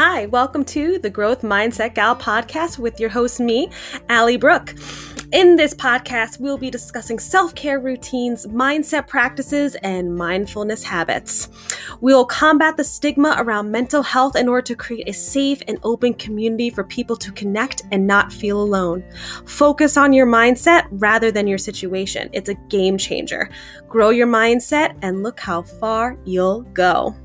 Hi, welcome to the Growth Mindset Gal podcast with your host, me, Allie Brooke. In this podcast, we'll be discussing self care routines, mindset practices, and mindfulness habits. We'll combat the stigma around mental health in order to create a safe and open community for people to connect and not feel alone. Focus on your mindset rather than your situation. It's a game changer. Grow your mindset and look how far you'll go.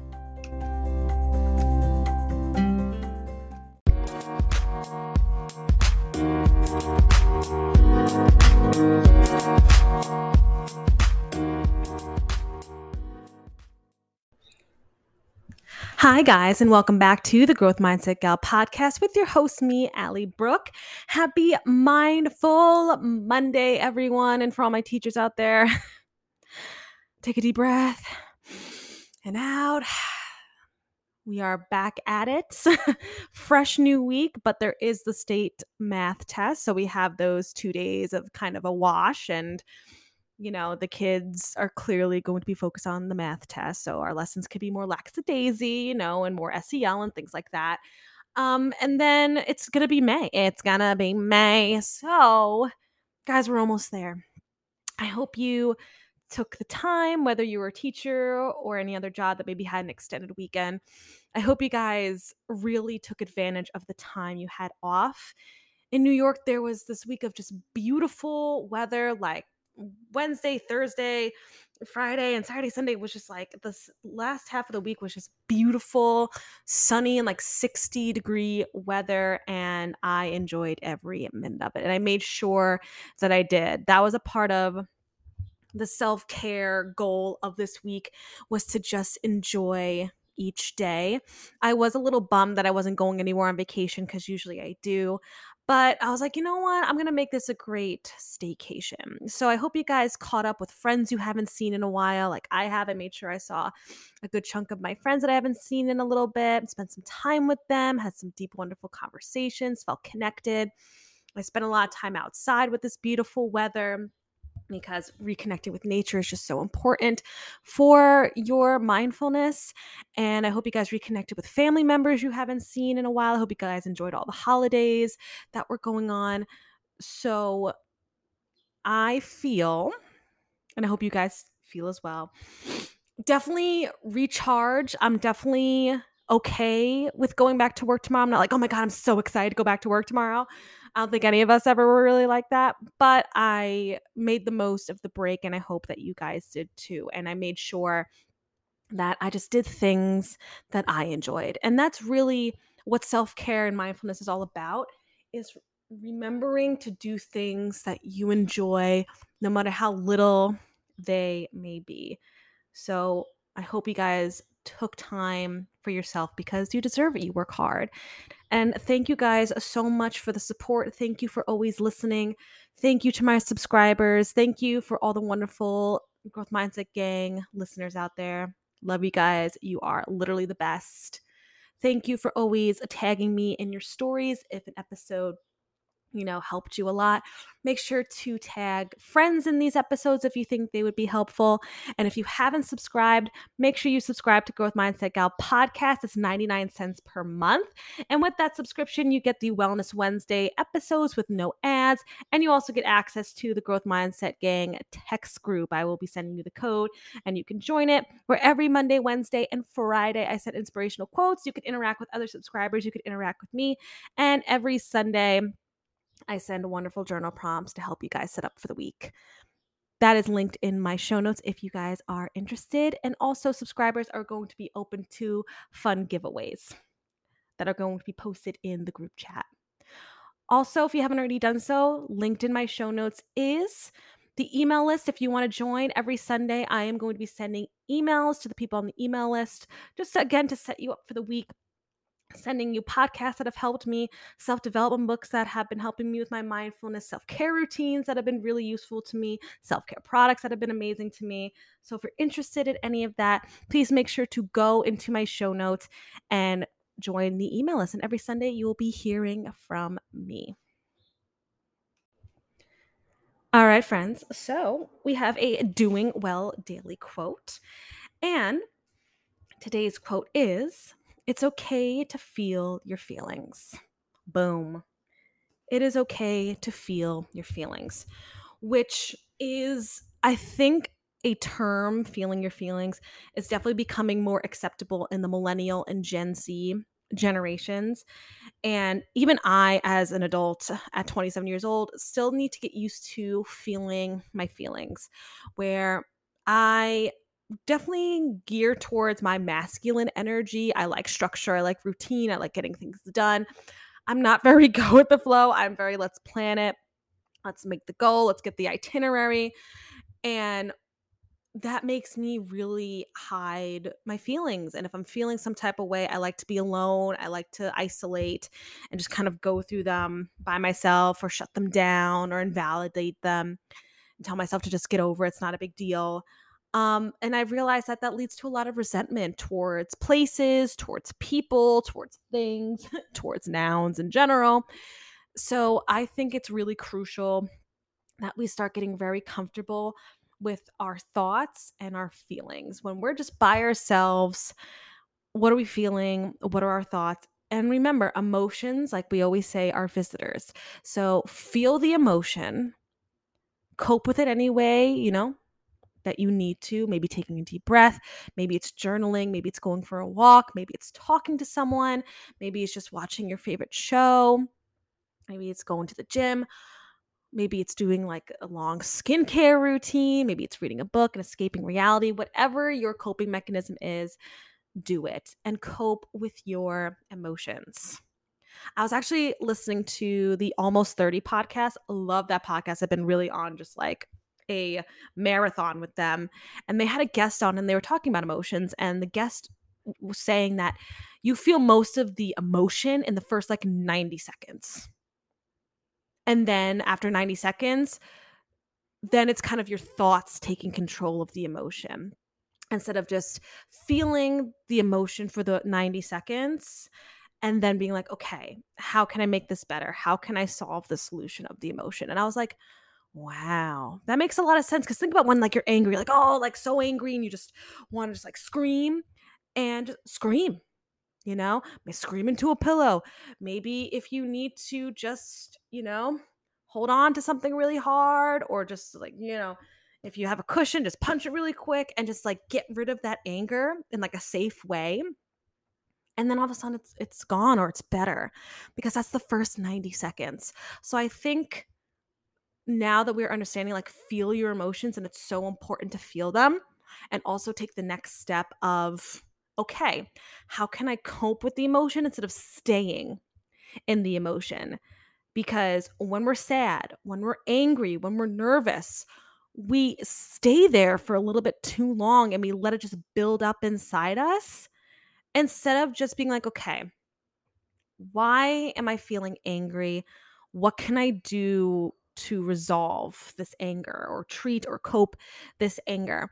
Hi, guys, and welcome back to the Growth Mindset Gal podcast with your host, me, Allie Brooke. Happy Mindful Monday, everyone. And for all my teachers out there, take a deep breath and out. We are back at it. Fresh new week, but there is the state math test. So we have those two days of kind of a wash and you know, the kids are clearly going to be focused on the math test. So our lessons could be more lackadaisy, you know, and more SEL and things like that. Um, and then it's gonna be May. It's gonna be May. So, guys, we're almost there. I hope you took the time, whether you were a teacher or any other job that maybe had an extended weekend. I hope you guys really took advantage of the time you had off. In New York, there was this week of just beautiful weather, like Wednesday, Thursday, Friday, and Saturday, Sunday was just like this last half of the week was just beautiful, sunny, and like 60 degree weather. And I enjoyed every minute of it. And I made sure that I did. That was a part of the self care goal of this week was to just enjoy each day. I was a little bummed that I wasn't going anywhere on vacation because usually I do. But I was like, you know what? I'm going to make this a great staycation. So I hope you guys caught up with friends you haven't seen in a while. Like I have. I made sure I saw a good chunk of my friends that I haven't seen in a little bit, spent some time with them, had some deep, wonderful conversations, felt connected. I spent a lot of time outside with this beautiful weather because reconnecting with nature is just so important for your mindfulness. And I hope you guys reconnected with family members you haven't seen in a while. I hope you guys enjoyed all the holidays that were going on. So I feel, and I hope you guys feel as well, definitely recharge. I'm definitely okay with going back to work tomorrow. I'm not like, oh my God, I'm so excited to go back to work tomorrow. I don't think any of us ever were really like that, but I made the most of the break and I hope that you guys did too. And I made sure that I just did things that I enjoyed. And that's really what self-care and mindfulness is all about is remembering to do things that you enjoy no matter how little they may be. So, I hope you guys took time for yourself because you deserve it. You work hard. And thank you guys so much for the support. Thank you for always listening. Thank you to my subscribers. Thank you for all the wonderful Growth Mindset Gang listeners out there. Love you guys. You are literally the best. Thank you for always tagging me in your stories if an episode you know, helped you a lot. Make sure to tag friends in these episodes if you think they would be helpful. And if you haven't subscribed, make sure you subscribe to Growth Mindset Gal podcast. It's 99 cents per month. And with that subscription, you get the Wellness Wednesday episodes with no ads. And you also get access to the Growth Mindset Gang text group. I will be sending you the code and you can join it where every Monday, Wednesday, and Friday I set inspirational quotes. You can interact with other subscribers, you could interact with me. And every Sunday, I send wonderful journal prompts to help you guys set up for the week. That is linked in my show notes if you guys are interested. And also, subscribers are going to be open to fun giveaways that are going to be posted in the group chat. Also, if you haven't already done so, linked in my show notes is the email list. If you want to join every Sunday, I am going to be sending emails to the people on the email list, just again to set you up for the week sending you podcasts that have helped me, self development books that have been helping me with my mindfulness, self care routines that have been really useful to me, self care products that have been amazing to me. So, if you're interested in any of that, please make sure to go into my show notes and join the email list. And every Sunday, you will be hearing from me. All right, friends. So, we have a doing well daily quote. And today's quote is It's okay to feel your feelings. Boom. It is okay to feel your feelings, which is, I think, a term, feeling your feelings, is definitely becoming more acceptable in the millennial and Gen Z generations. And even I, as an adult at 27 years old, still need to get used to feeling my feelings, where I definitely gear towards my masculine energy. I like structure, I like routine, I like getting things done. I'm not very go with the flow. I'm very let's plan it. Let's make the goal, let's get the itinerary. And that makes me really hide my feelings. And if I'm feeling some type of way, I like to be alone. I like to isolate and just kind of go through them by myself or shut them down or invalidate them and tell myself to just get over it. It's not a big deal. Um, and I realized that that leads to a lot of resentment towards places, towards people, towards things, towards nouns in general. So I think it's really crucial that we start getting very comfortable with our thoughts and our feelings. When we're just by ourselves, what are we feeling? What are our thoughts? And remember, emotions, like we always say, are visitors. So feel the emotion, cope with it anyway, you know, that you need to. Maybe taking a deep breath. Maybe it's journaling. Maybe it's going for a walk. Maybe it's talking to someone. Maybe it's just watching your favorite show. Maybe it's going to the gym. Maybe it's doing like a long skincare routine. Maybe it's reading a book and escaping reality. Whatever your coping mechanism is, do it and cope with your emotions. I was actually listening to the Almost 30 podcast. Love that podcast. I've been really on just like a marathon with them. And they had a guest on and they were talking about emotions. And the guest was saying that you feel most of the emotion in the first like 90 seconds. And then after 90 seconds, then it's kind of your thoughts taking control of the emotion instead of just feeling the emotion for the 90 seconds and then being like, okay, how can I make this better? How can I solve the solution of the emotion? And I was like, wow, that makes a lot of sense. Cause think about when like you're angry, like, oh, like so angry, and you just want to just like scream and scream you know Maybe scream into a pillow maybe if you need to just you know hold on to something really hard or just like you know if you have a cushion just punch it really quick and just like get rid of that anger in like a safe way and then all of a sudden it's it's gone or it's better because that's the first 90 seconds so i think now that we're understanding like feel your emotions and it's so important to feel them and also take the next step of okay, how can I cope with the emotion instead of staying in the emotion? Because when we're sad, when we're angry, when we're nervous, we stay there for a little bit too long and we let it just build up inside us instead of just being like, okay, why am I feeling angry? What can I do to resolve this anger or treat or cope this anger?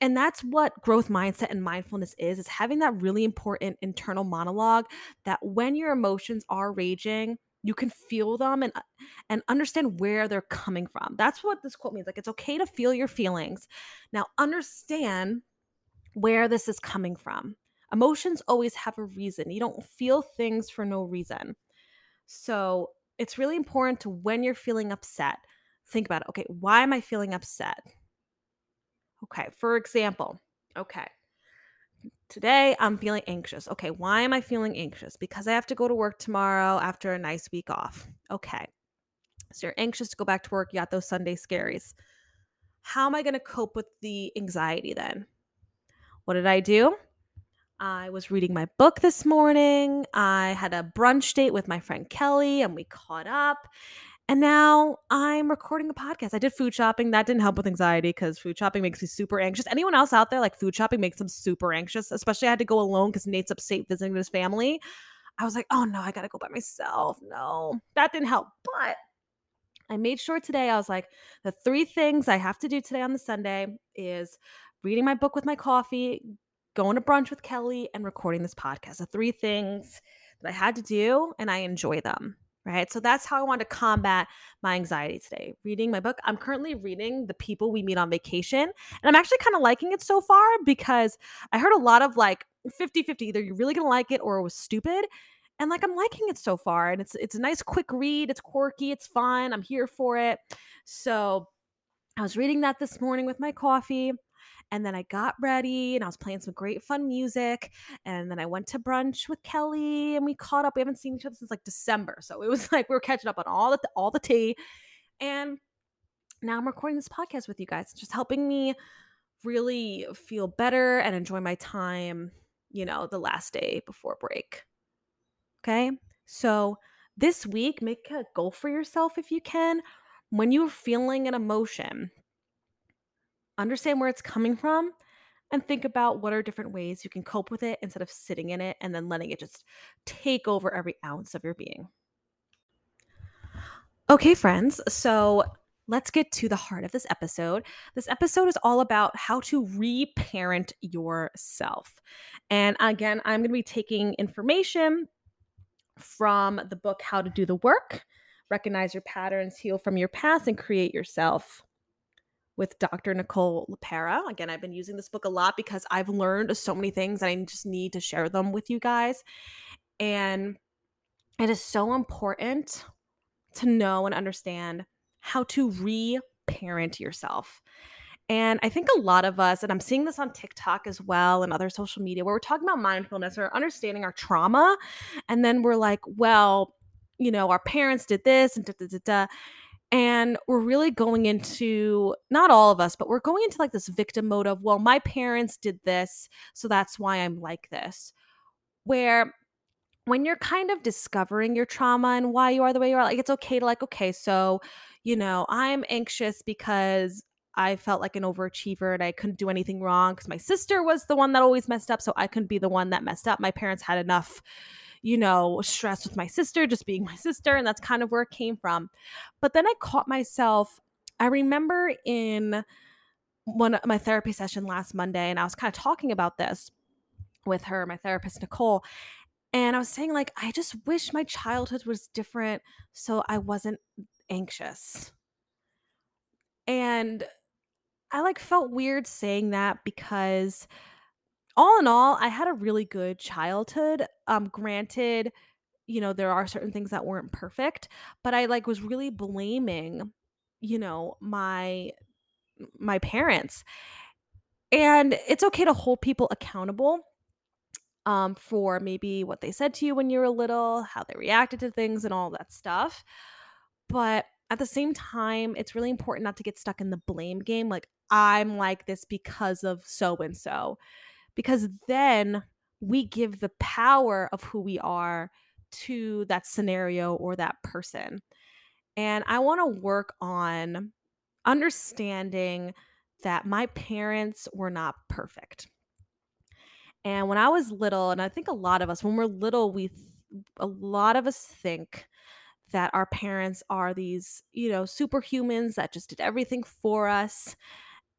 and that's what growth mindset and mindfulness is is having that really important internal monologue that when your emotions are raging you can feel them and uh, and understand where they're coming from. That's what this quote means like it's okay to feel your feelings. Now understand where this is coming from. Emotions always have a reason. You don't feel things for no reason. So it's really important to when you're feeling upset think about it okay why am i feeling upset Okay, for example, okay, today I'm feeling anxious. Okay, why am I feeling anxious? Because I have to go to work tomorrow after a nice week off. Okay, so you're anxious to go back to work. You got those Sunday scaries. How am I going to cope with the anxiety then? What did I do? I was reading my book this morning. I had a brunch date with my friend Kelly and we caught up. And now I'm recording a podcast. I did food shopping. That didn't help with anxiety because food shopping makes me super anxious. Anyone else out there like food shopping makes them super anxious? Especially I had to go alone because Nate's upstate visiting his family. I was like, oh no, I gotta go by myself. No, that didn't help. But I made sure today I was like, the three things I have to do today on the Sunday is reading my book with my coffee, going to brunch with Kelly, and recording this podcast. The three things that I had to do, and I enjoy them right? So that's how I want to combat my anxiety today. Reading my book. I'm currently reading The People We Meet on Vacation, and I'm actually kind of liking it so far because I heard a lot of like 50-50 either you're really gonna like it or it was stupid and like i'm liking it so far and it's it's a nice quick read it's quirky it's fun i'm here for it so i was reading that this morning with my coffee and then I got ready and I was playing some great fun music. And then I went to brunch with Kelly and we caught up. We haven't seen each other since like December. So it was like we were catching up on all the all the tea. And now I'm recording this podcast with you guys. It's just helping me really feel better and enjoy my time, you know, the last day before break. Okay. So this week, make a goal for yourself if you can. When you're feeling an emotion, understand where it's coming from and think about what are different ways you can cope with it instead of sitting in it and then letting it just take over every ounce of your being. Okay, friends, so let's get to the heart of this episode. This episode is all about how to reparent yourself. And again, I'm going to be taking information from the book How to Do the Work Recognize Your Patterns, Heal from Your Past, and Create Yourself with Dr. Nicole LePera. Again, I've been using this book a lot because I've learned so many things and I just need to share them with you guys. And it is so important to know and understand how to reparent yourself. And I think a lot of us, and I'm seeing this on TikTok as well and other social media, where we're talking about mindfulness or understanding our trauma. And then we're like, well, you know, our parents did this and da da da da. And we're really going into, not all of us, but we're going into like this victim mode of, well, my parents did this, so that's why I'm like this. Where when you're kind of discovering your trauma and why you are the way you are, like it's okay to, like, okay, so, you know, I'm anxious because I felt like an overachiever and I couldn't do anything wrong because my sister was the one that always messed up. So I couldn't be the one that messed up. My parents had enough, you know, stress with my sister just being my sister. And that's kind of where it came from. But then I caught myself, I remember in one of my therapy session last Monday, and I was kind of talking about this with her, my therapist, Nicole. And I was saying, like, I just wish my childhood was different so I wasn't anxious. And I like felt weird saying that because all in all, I had a really good childhood. Um, granted, you know, there are certain things that weren't perfect, but I like was really blaming, you know, my my parents. And it's okay to hold people accountable um for maybe what they said to you when you were little, how they reacted to things and all that stuff. But at the same time, it's really important not to get stuck in the blame game like I'm like this because of so and so because then we give the power of who we are to that scenario or that person. And I want to work on understanding that my parents were not perfect. And when I was little, and I think a lot of us, when we're little, we, th- a lot of us think that our parents are these, you know, superhumans that just did everything for us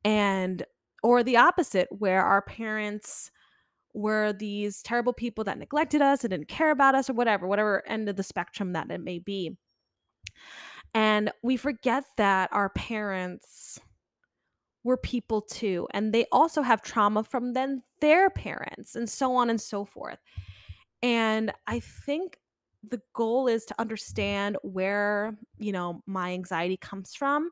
and or the opposite where our parents were these terrible people that neglected us and didn't care about us or whatever whatever end of the spectrum that it may be. And we forget that our parents were people too and they also have trauma from then their parents and so on and so forth. And i think the goal is to understand where you know my anxiety comes from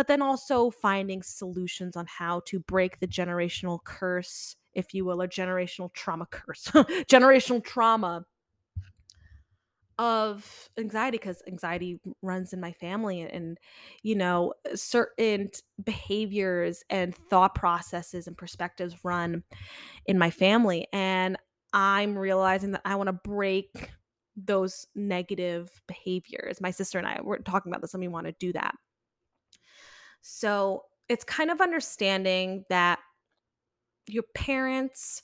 but then also finding solutions on how to break the generational curse, if you will, or generational trauma curse, generational trauma of anxiety because anxiety runs in my family and you know certain behaviors and thought processes and perspectives run in my family and i'm realizing that i want to break those negative behaviors. My sister and i were talking about this and we want to do that so it's kind of understanding that your parents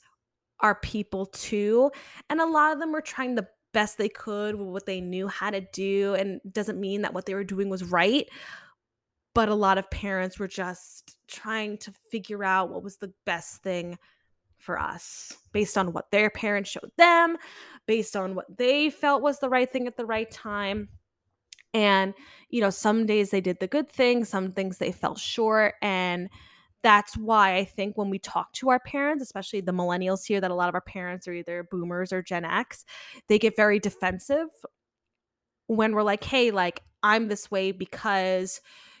are people too. And a lot of them were trying the best they could with what they knew how to do. And doesn't mean that what they were doing was right. But a lot of parents were just trying to figure out what was the best thing for us based on what their parents showed them, based on what they felt was the right thing at the right time. And, you know, some days they did the good thing, some things they fell short. And that's why I think when we talk to our parents, especially the millennials here, that a lot of our parents are either boomers or Gen X, they get very defensive when we're like, hey, like, I'm this way because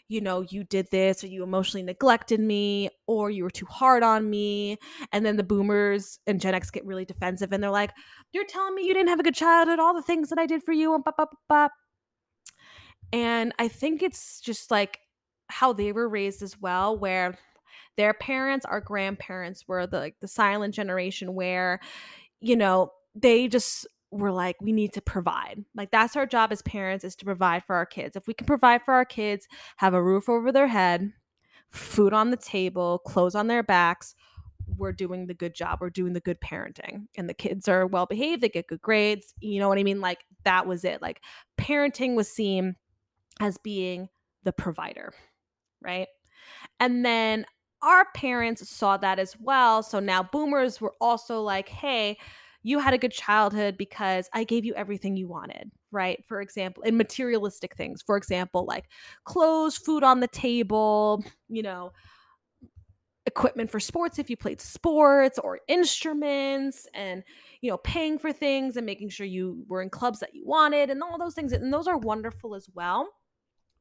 you know, you did this or you emotionally neglected me or you were too hard on me. And then the boomers and Gen X get really defensive and they're like, You're telling me you didn't have a good childhood, all the things that I did for you, and blah, blah, blah. And I think it's just like how they were raised as well, where their parents, our grandparents were the like the silent generation where, you know, they just were like we need to provide. Like that's our job as parents is to provide for our kids. If we can provide for our kids have a roof over their head food on the table clothes on their backs we're doing the good job. We're doing the good parenting. And the kids are well behaved. They get good grades. You know what i mean? Like that was it. Like parenting was seen as being the provider right and then our parents saw that as well so now boomers were also like hey you had a good childhood because I gave you everything you wanted, right? For example, in materialistic things, for example, like clothes, food on the table, you know, equipment for sports if you played sports or instruments and you know paying for things and making sure you were in clubs that you wanted and all those things and those are wonderful as well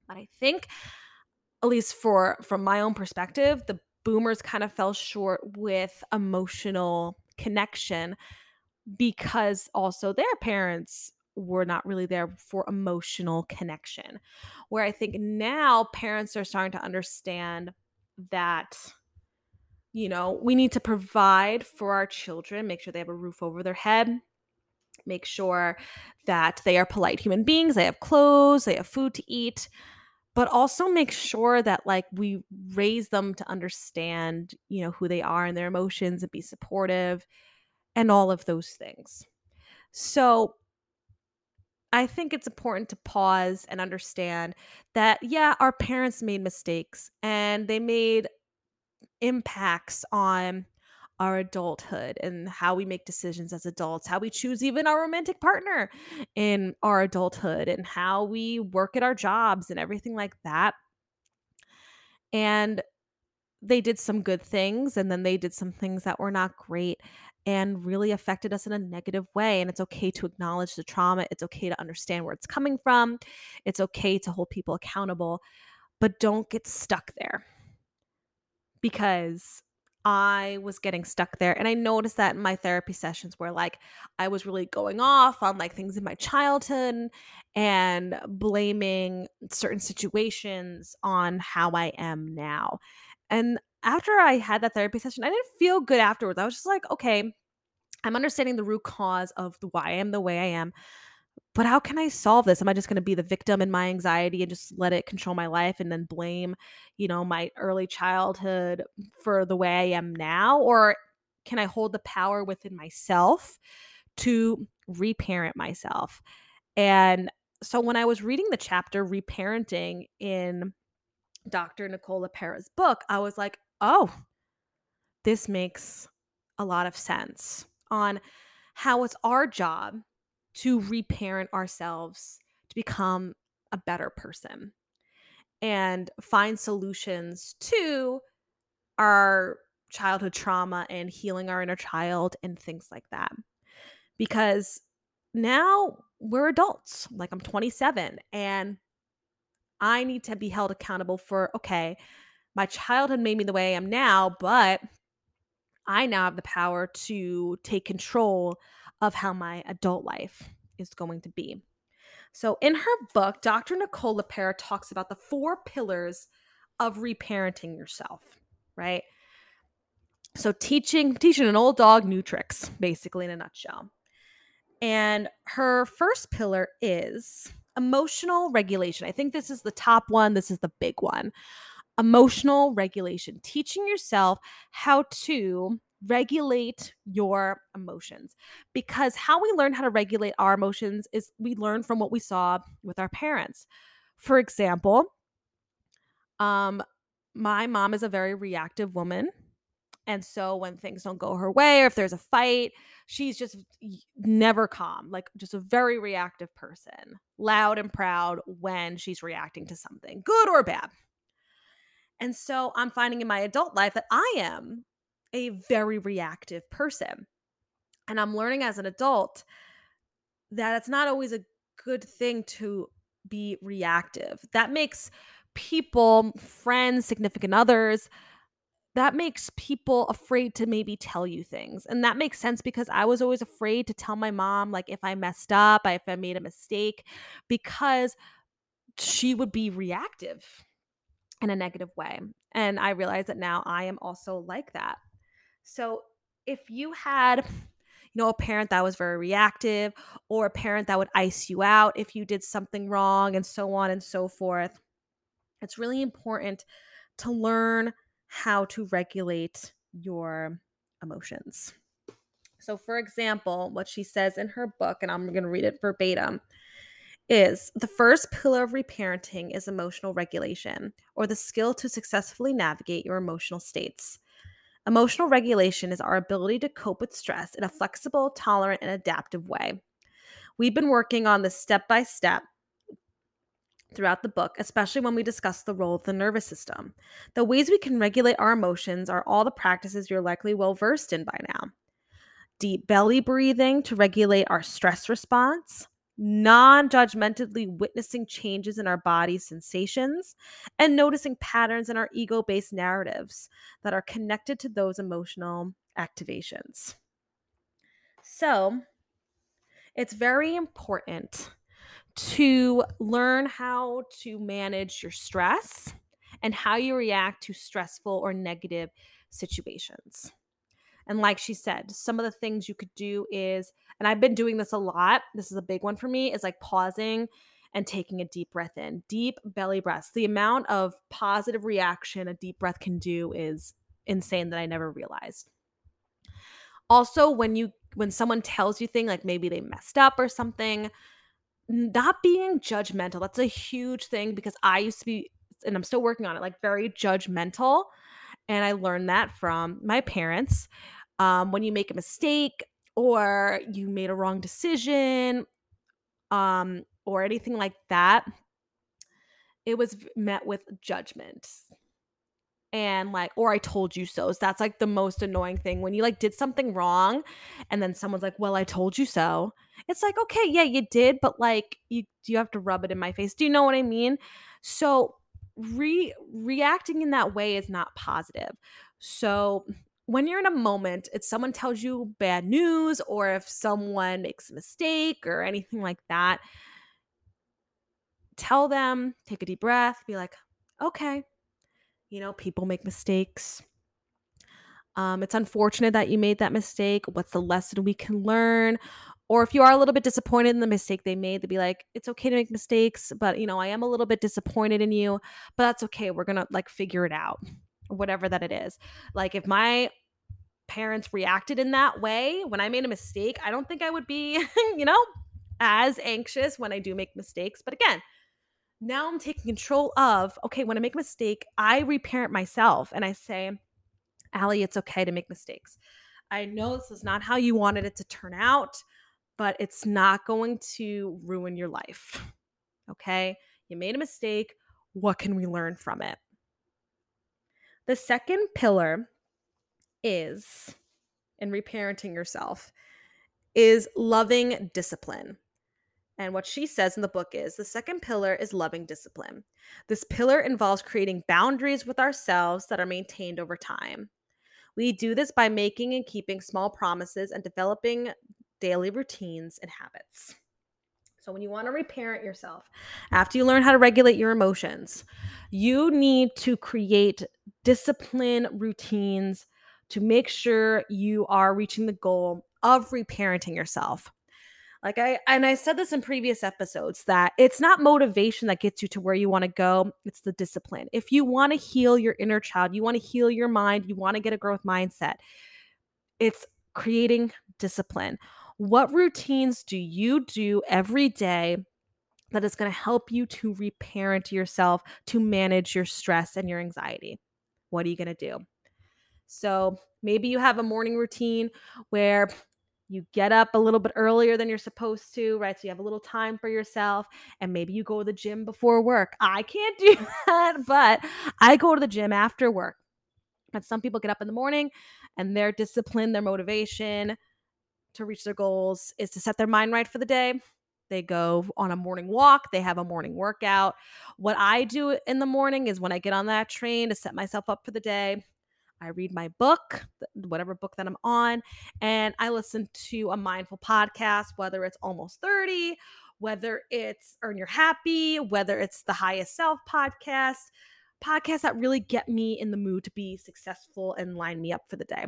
but i think at least for from my own perspective the boomers kind of fell short with emotional connection because also their parents were not really there for emotional connection. Where I think now parents are starting to understand that you know, we need to provide for our children, make sure they have a roof over their head, make sure that they are polite human beings, they have clothes, they have food to eat, but also make sure that like we raise them to understand, you know, who they are and their emotions and be supportive and all of those things. So I think it's important to pause and understand that, yeah, our parents made mistakes and they made impacts on our adulthood and how we make decisions as adults, how we choose even our romantic partner in our adulthood, and how we work at our jobs and everything like that. And they did some good things and then they did some things that were not great and really affected us in a negative way. And it's okay to acknowledge the trauma. It's okay to understand where it's coming from. It's okay to hold people accountable, but don't get stuck there because I was getting stuck there. And I noticed that in my therapy sessions where like I was really going off on like things in my childhood and blaming certain situations on how I am now. And after I had that therapy session, I didn't feel good afterwards. I was just like, okay, I'm understanding the root cause of why I am the way I am. But how can I solve this? Am I just going to be the victim in my anxiety and just let it control my life and then blame, you know, my early childhood for the way I am now? Or can I hold the power within myself to reparent myself? And so when I was reading the chapter reparenting in Dr. Nicole LePera's book, I was like, oh, this makes a lot of sense on how it's our job to reparent ourselves to become a better person and find solutions to our childhood trauma and healing our inner child and things like that. Because now we're adults. Like I'm 27 and I need to be held accountable for, okay, my childhood made me the way I am now, but I now have the power to take control of how my adult life is going to be. So, in her book, Dr. Nicole LePera talks about the four pillars of reparenting yourself, right? So, teaching teaching an old dog new tricks, basically in a nutshell. And her first pillar is emotional regulation. I think this is the top one, this is the big one. Emotional regulation, teaching yourself how to regulate your emotions. Because how we learn how to regulate our emotions is we learn from what we saw with our parents. For example, um my mom is a very reactive woman and so when things don't go her way or if there's a fight, she's just never calm, like just a very reactive person, loud and proud when she's reacting to something, good or bad. And so I'm finding in my adult life that I am a very reactive person. And I'm learning as an adult that it's not always a good thing to be reactive. That makes people, friends, significant others, that makes people afraid to maybe tell you things. And that makes sense because I was always afraid to tell my mom, like, if I messed up, if I made a mistake, because she would be reactive in a negative way. And I realize that now I am also like that. So if you had, you know, a parent that was very reactive or a parent that would ice you out if you did something wrong and so on and so forth, it's really important to learn how to regulate your emotions. So, for example, what she says in her book, and I'm going to read it verbatim, is the first pillar of reparenting is emotional regulation, or the skill to successfully navigate your emotional states. Emotional regulation is our ability to cope with stress in a flexible, tolerant, and adaptive way. We've been working on this step by step throughout the book, especially when we discuss the role of the nervous system. The ways we can regulate our emotions are all the practices you're likely well versed in by now. Deep belly breathing to regulate our stress response, non judgmentally witnessing changes in our body's sensations, and noticing patterns in our ego based narratives that are connected to those emotional activations. So, it's very important to learn how to manage your stress and how you react to stressful or negative situations. And like she said, some of the things you could do is, and I've been doing this a lot, this is a big one for me, is like pausing and taking a deep breath in. Deep belly breaths. The amount of positive reaction a deep breath can do is insane that I never realized. Also, when you when someone tells you thing like maybe they messed up or something, not being judgmental. That's a huge thing because I used to be and I'm still working on it, like very judgmental. And I learned that from my parents. Um, when you make a mistake or you made a wrong decision, um, or anything like that, it was met with judgment and like or i told you so. So that's like the most annoying thing. When you like did something wrong and then someone's like well i told you so. It's like okay yeah you did but like you do you have to rub it in my face. Do you know what i mean? So re reacting in that way is not positive. So when you're in a moment if someone tells you bad news or if someone makes a mistake or anything like that tell them take a deep breath be like okay you know, people make mistakes. Um, it's unfortunate that you made that mistake. What's the lesson we can learn? Or if you are a little bit disappointed in the mistake they made, to be like, it's okay to make mistakes, but you know, I am a little bit disappointed in you, but that's okay. We're gonna like figure it out, whatever that it is. Like if my parents reacted in that way when I made a mistake, I don't think I would be, you know, as anxious when I do make mistakes. But again, now I'm taking control of, okay, when I make a mistake, I reparent myself and I say, Allie, it's okay to make mistakes. I know this is not how you wanted it to turn out, but it's not going to ruin your life. Okay? You made a mistake. What can we learn from it? The second pillar is in reparenting yourself is loving discipline. And what she says in the book is the second pillar is loving discipline. This pillar involves creating boundaries with ourselves that are maintained over time. We do this by making and keeping small promises and developing daily routines and habits. So, when you want to reparent yourself, after you learn how to regulate your emotions, you need to create discipline routines to make sure you are reaching the goal of reparenting yourself. Like I and I said this in previous episodes that it's not motivation that gets you to where you want to go, it's the discipline. If you want to heal your inner child, you want to heal your mind, you want to get a growth mindset, it's creating discipline. What routines do you do every day that is going to help you to reparent yourself, to manage your stress and your anxiety? What are you going to do? So, maybe you have a morning routine where you get up a little bit earlier than you're supposed to, right? So you have a little time for yourself and maybe you go to the gym before work. I can't do that, but I go to the gym after work. But some people get up in the morning and their discipline, their motivation to reach their goals is to set their mind right for the day. They go on a morning walk, they have a morning workout. What I do in the morning is when I get on that train to set myself up for the day, I read my book, whatever book that I'm on, and I listen to a mindful podcast, whether it's Almost 30, whether it's Earn Your Happy, whether it's the Highest Self podcast, podcasts that really get me in the mood to be successful and line me up for the day.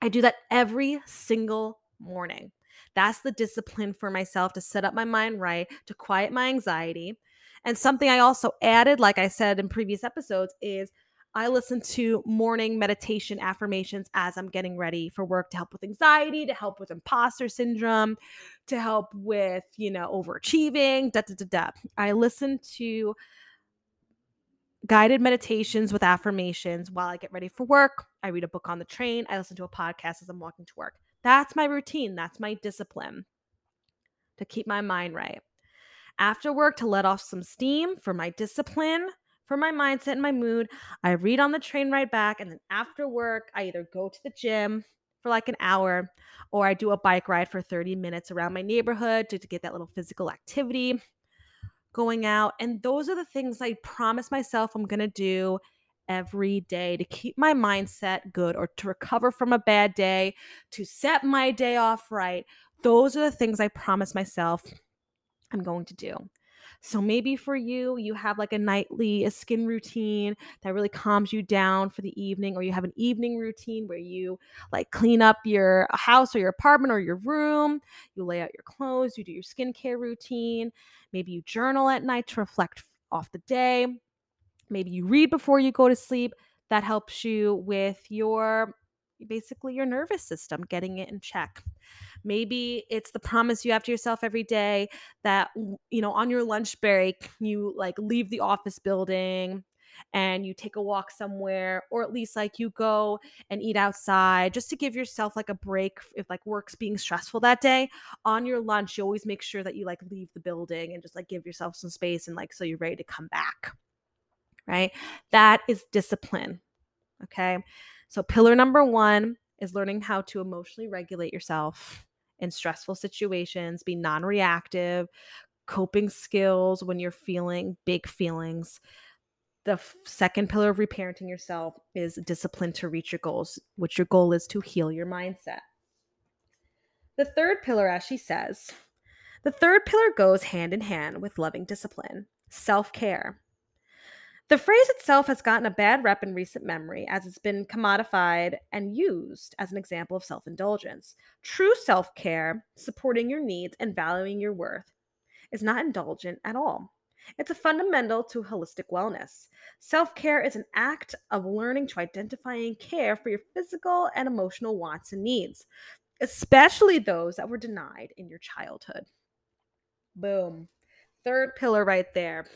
I do that every single morning. That's the discipline for myself to set up my mind right, to quiet my anxiety. And something I also added, like I said in previous episodes, is I listen to morning meditation affirmations as I'm getting ready for work to help with anxiety, to help with imposter syndrome, to help with, you know, overachieving, da da da da. I listen to guided meditations with affirmations while I get ready for work. I read a book on the train. I listen to a podcast as I'm walking to work. That's my routine. That's my discipline to keep my mind right. After work, to let off some steam for my discipline, for my mindset and my mood. I read on the train ride back. And then after work, I either go to the gym for like an hour or I do a bike ride for 30 minutes around my neighborhood to, to get that little physical activity going out. And those are the things I promise myself I'm going to do every day to keep my mindset good or to recover from a bad day, to set my day off right. Those are the things I promise myself I'm going to do. So maybe for you, you have like a nightly a skin routine that really calms you down for the evening, or you have an evening routine where you like clean up your house or your apartment or your room, you lay out your clothes, you do your skincare routine. Maybe you journal at night to reflect off the day. Maybe you read before you go to sleep. That helps you with your basically your nervous system, getting it in check. Maybe it's the promise you have to yourself every day that, you know, on your lunch break, you like leave the office building and you take a walk somewhere or at least like you go and eat outside just to give yourself like a break if like work's being stressful that day on your lunch you always make sure that you like leave the building and just like give yourself some space and like so you're ready to come back right that is discipline okay so pillar number 1 is learning how to emotionally regulate yourself in stressful situations, be non reactive, coping skills when you're feeling big feelings. The f- second pillar of reparenting yourself is discipline to reach your goals, which your goal is to heal your mindset. The third pillar, as she says, the third pillar goes hand in hand with loving discipline, self care. The phrase itself has gotten a bad rep in recent memory as it's been commodified and used as an example of self indulgence. True self care, supporting your needs and valuing your worth, is not indulgent at all. It's a fundamental to holistic wellness. Self care is an act of learning to identify and care for your physical and emotional wants and needs, especially those that were denied in your childhood. Boom. Third pillar right there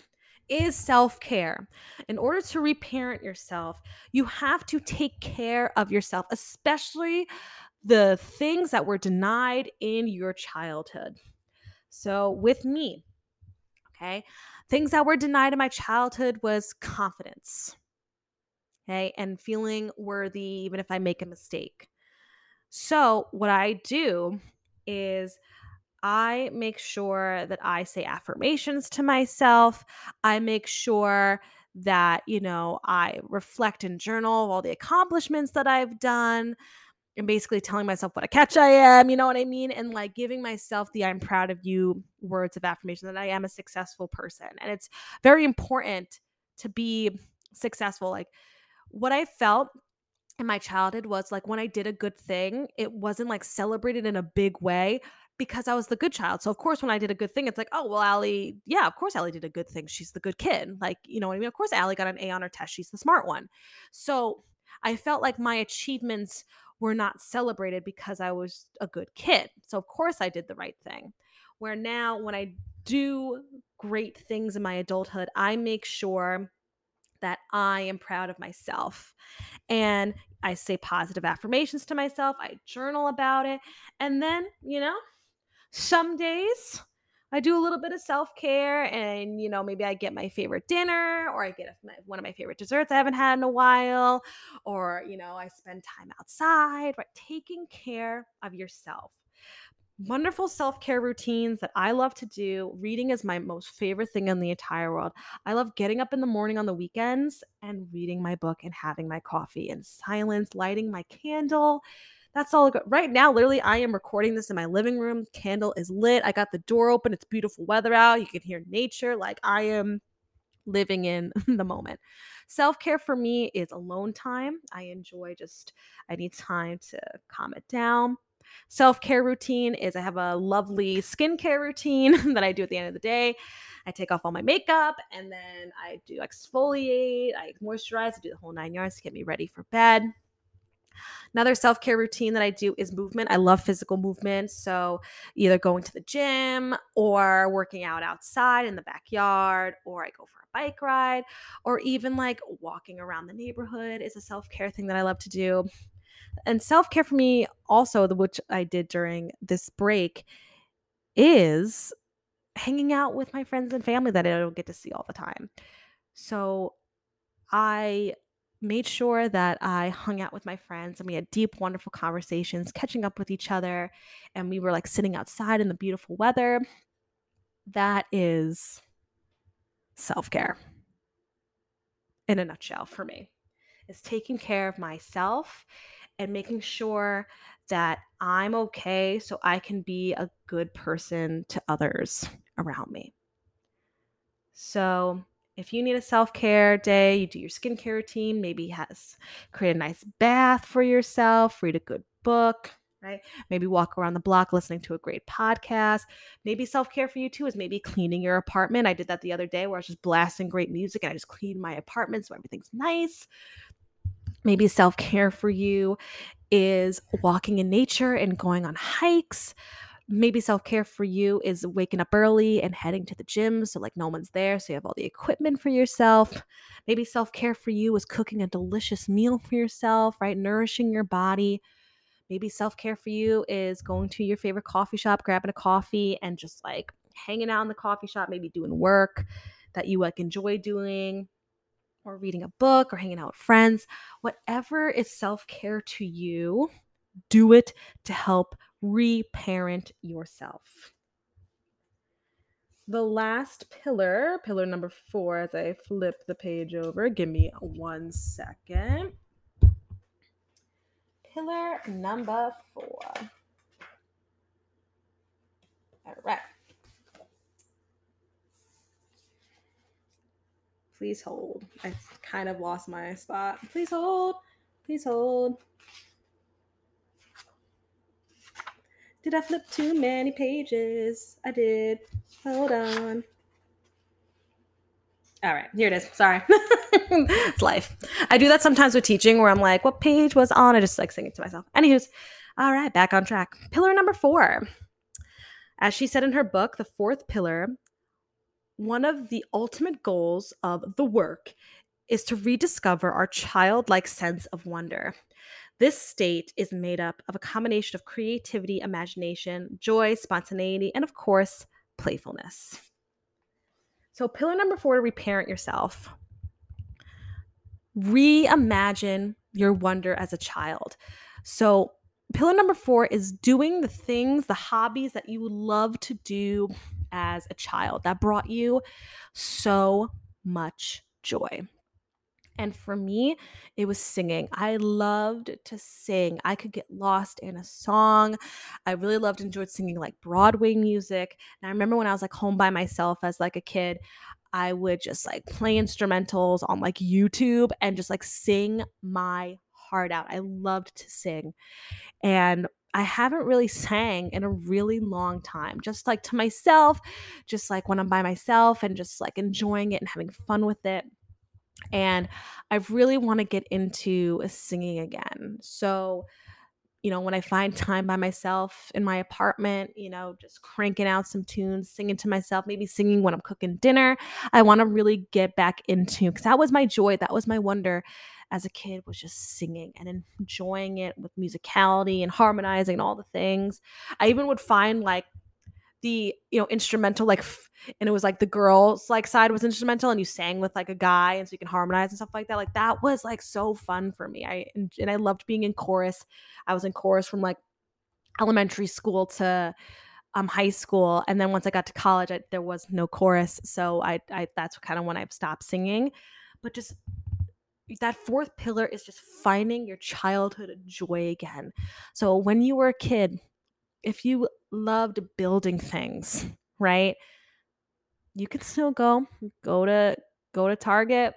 is self care. In order to reparent yourself, you have to take care of yourself, especially the things that were denied in your childhood. So, with me, okay, things that were denied in my childhood was confidence, okay, and feeling worthy even if I make a mistake. So, what I do is I make sure that I say affirmations to myself. I make sure that, you know, I reflect and journal all the accomplishments that I've done and basically telling myself what a catch I am, you know what I mean? And like giving myself the I'm proud of you words of affirmation that I am a successful person. And it's very important to be successful. Like what I felt in my childhood was like when I did a good thing, it wasn't like celebrated in a big way because I was the good child. So of course, when I did a good thing, it's like, oh well, Allie, yeah, of course Allie did a good thing. She's the good kid. Like, you know what I mean? Of course, Allie got an A on her test. She's the smart one. So I felt like my achievements were not celebrated because I was a good kid. So of course I did the right thing. Where now when I do great things in my adulthood, I make sure that I am proud of myself. And I say positive affirmations to myself, I journal about it. And then, you know, some days I do a little bit of self care and, you know, maybe I get my favorite dinner or I get one of my favorite desserts I haven't had in a while, or, you know, I spend time outside, right? Taking care of yourself wonderful self care routines that I love to do. Reading is my most favorite thing in the entire world. I love getting up in the morning on the weekends and reading my book and having my coffee in silence, lighting my candle. That's all good. Right now, literally, I am recording this in my living room. Candle is lit. I got the door open. It's beautiful weather out. You can hear nature. Like I am living in the moment. Self care for me is alone time. I enjoy just, I need time to calm it down. Self care routine is I have a lovely skincare routine that I do at the end of the day. I take off all my makeup and then I do exfoliate, I moisturize, I do the whole nine yards to get me ready for bed. Another self care routine that I do is movement. I love physical movement. So, either going to the gym or working out outside in the backyard, or I go for a bike ride, or even like walking around the neighborhood is a self care thing that I love to do. And self care for me, also, which I did during this break, is hanging out with my friends and family that I don't get to see all the time. So I made sure that I hung out with my friends and we had deep, wonderful conversations, catching up with each other. And we were like sitting outside in the beautiful weather. That is self care in a nutshell for me, is taking care of myself and making sure that I'm okay so I can be a good person to others around me. So, if you need a self-care day, you do your skincare routine, maybe has create a nice bath for yourself, read a good book, right? Maybe walk around the block listening to a great podcast. Maybe self-care for you too is maybe cleaning your apartment. I did that the other day where I was just blasting great music and I just cleaned my apartment so everything's nice. Maybe self care for you is walking in nature and going on hikes. Maybe self care for you is waking up early and heading to the gym so, like, no one's there, so you have all the equipment for yourself. Maybe self care for you is cooking a delicious meal for yourself, right? Nourishing your body. Maybe self care for you is going to your favorite coffee shop, grabbing a coffee, and just like hanging out in the coffee shop, maybe doing work that you like enjoy doing or reading a book or hanging out with friends, whatever is self care to you, do it to help reparent yourself. The last pillar, pillar number four, as I flip the page over, give me one second. Pillar number four. All right. Please hold. I kind of lost my spot. Please hold. Please hold. Did I flip too many pages? I did. Hold on. All right, here it is. Sorry. it's life. I do that sometimes with teaching where I'm like, what page was on? I just like sing it to myself. Anywho's, all right, back on track. Pillar number four. As she said in her book, the fourth pillar one of the ultimate goals of the work is to rediscover our childlike sense of wonder. This state is made up of a combination of creativity, imagination, joy, spontaneity, and of course, playfulness. So, pillar number four to reparent yourself. Reimagine your wonder as a child. So, pillar number four is doing the things, the hobbies that you love to do as a child that brought you so much joy. And for me, it was singing. I loved to sing. I could get lost in a song. I really loved enjoyed singing like Broadway music. And I remember when I was like home by myself as like a kid, I would just like play instrumentals on like YouTube and just like sing my heart out. I loved to sing. And I haven't really sang in a really long time, just like to myself, just like when I'm by myself and just like enjoying it and having fun with it. And I really want to get into uh, singing again. So, you know, when I find time by myself in my apartment, you know, just cranking out some tunes, singing to myself, maybe singing when I'm cooking dinner. I want to really get back into because that was my joy, that was my wonder as a kid was just singing and enjoying it with musicality and harmonizing and all the things. I even would find like the you know instrumental like and it was like the girls like side was instrumental and you sang with like a guy and so you can harmonize and stuff like that like that was like so fun for me. I and, and i loved being in chorus. I was in chorus from like elementary school to um high school and then once i got to college I, there was no chorus so i i that's kind of when i stopped singing. But just that fourth pillar is just finding your childhood joy again. So when you were a kid if you loved building things, right? You can still go go to go to Target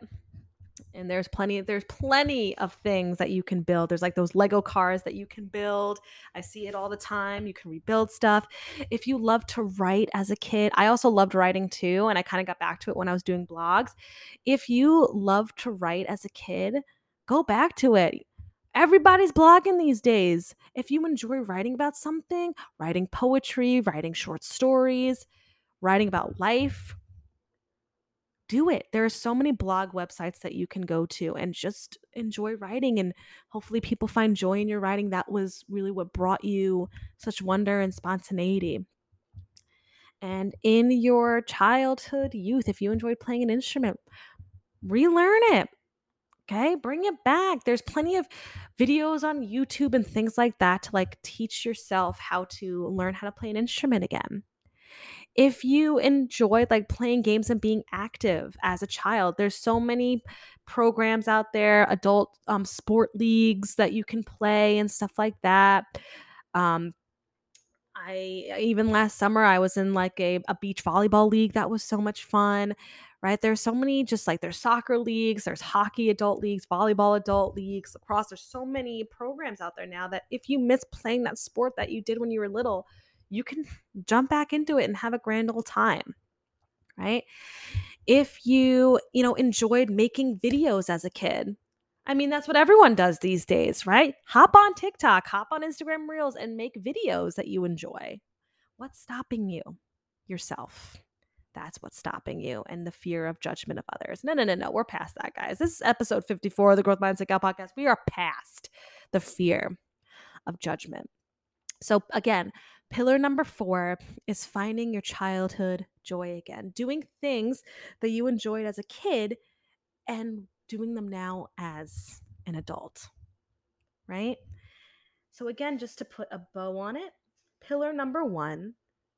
and there's plenty there's plenty of things that you can build. There's like those Lego cars that you can build. I see it all the time. You can rebuild stuff. If you love to write as a kid, I also loved writing too and I kind of got back to it when I was doing blogs. If you love to write as a kid, go back to it Everybody's blogging these days. If you enjoy writing about something, writing poetry, writing short stories, writing about life, do it. There are so many blog websites that you can go to and just enjoy writing. And hopefully, people find joy in your writing. That was really what brought you such wonder and spontaneity. And in your childhood, youth, if you enjoyed playing an instrument, relearn it. Okay, bring it back. There's plenty of videos on YouTube and things like that to like teach yourself how to learn how to play an instrument again. If you enjoyed like playing games and being active as a child, there's so many programs out there, adult um, sport leagues that you can play and stuff like that. Um, I even last summer I was in like a, a beach volleyball league that was so much fun right? There's so many, just like there's soccer leagues, there's hockey adult leagues, volleyball adult leagues, lacrosse. There's so many programs out there now that if you miss playing that sport that you did when you were little, you can jump back into it and have a grand old time, right? If you, you know, enjoyed making videos as a kid, I mean, that's what everyone does these days, right? Hop on TikTok, hop on Instagram Reels, and make videos that you enjoy. What's stopping you? Yourself. That's what's stopping you and the fear of judgment of others. No, no, no, no. We're past that, guys. This is episode 54 of the Growth Mindset Gal podcast. We are past the fear of judgment. So, again, pillar number four is finding your childhood joy again, doing things that you enjoyed as a kid and doing them now as an adult, right? So, again, just to put a bow on it, pillar number one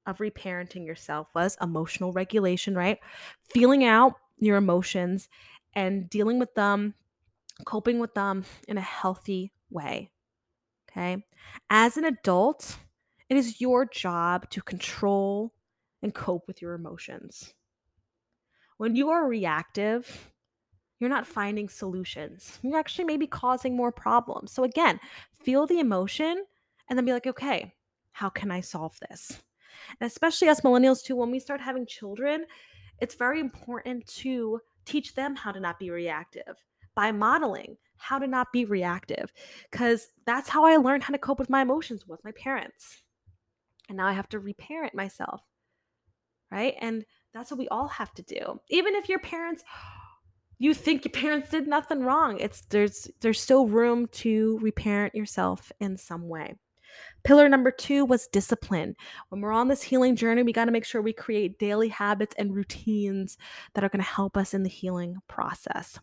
of reparenting yourself was emotional regulation, right? Feeling out your emotions and dealing with them, coping with them in a healthy way. Okay. As an adult, it is your job to control and cope with your emotions. When you are reactive, you're not finding solutions. You're actually maybe causing more problems. So, again, feel the emotion and then be like, okay, how can I solve this? And especially as millennials, too, when we start having children, it's very important to teach them how to not be reactive by modeling how to not be reactive. Because that's how I learned how to cope with my emotions with my parents. And now I have to reparent myself. Right. And that's what we all have to do. Even if your parents you think your parents did nothing wrong it's there's there's still room to reparent yourself in some way Pillar number two was discipline. When we're on this healing journey, we got to make sure we create daily habits and routines that are going to help us in the healing process.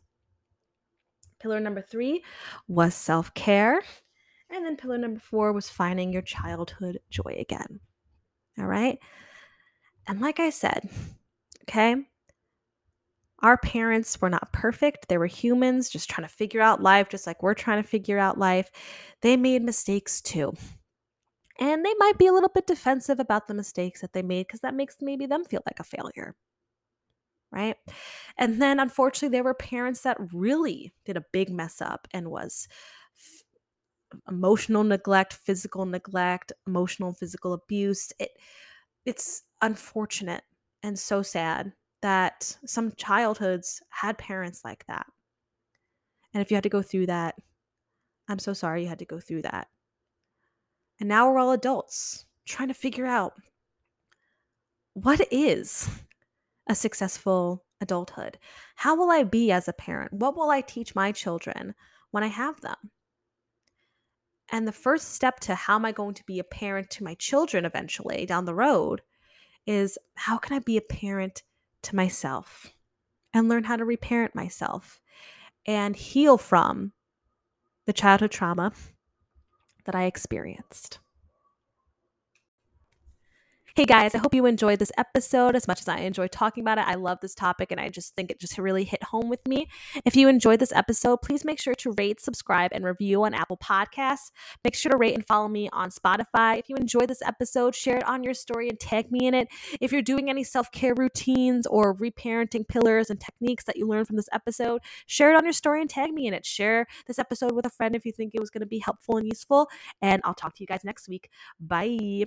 Pillar number three was self care. And then pillar number four was finding your childhood joy again. All right. And like I said, okay, our parents were not perfect. They were humans just trying to figure out life, just like we're trying to figure out life. They made mistakes too. And they might be a little bit defensive about the mistakes that they made because that makes maybe them feel like a failure. Right. And then unfortunately, there were parents that really did a big mess up and was f- emotional neglect, physical neglect, emotional and physical abuse. It, it's unfortunate and so sad that some childhoods had parents like that. And if you had to go through that, I'm so sorry you had to go through that. And now we're all adults trying to figure out what is a successful adulthood? How will I be as a parent? What will I teach my children when I have them? And the first step to how am I going to be a parent to my children eventually down the road is how can I be a parent to myself and learn how to reparent myself and heal from the childhood trauma that I experienced. Hey guys, I hope you enjoyed this episode as much as I enjoyed talking about it. I love this topic and I just think it just really hit home with me. If you enjoyed this episode, please make sure to rate, subscribe, and review on Apple Podcasts. Make sure to rate and follow me on Spotify. If you enjoyed this episode, share it on your story and tag me in it. If you're doing any self care routines or reparenting pillars and techniques that you learned from this episode, share it on your story and tag me in it. Share this episode with a friend if you think it was going to be helpful and useful. And I'll talk to you guys next week. Bye.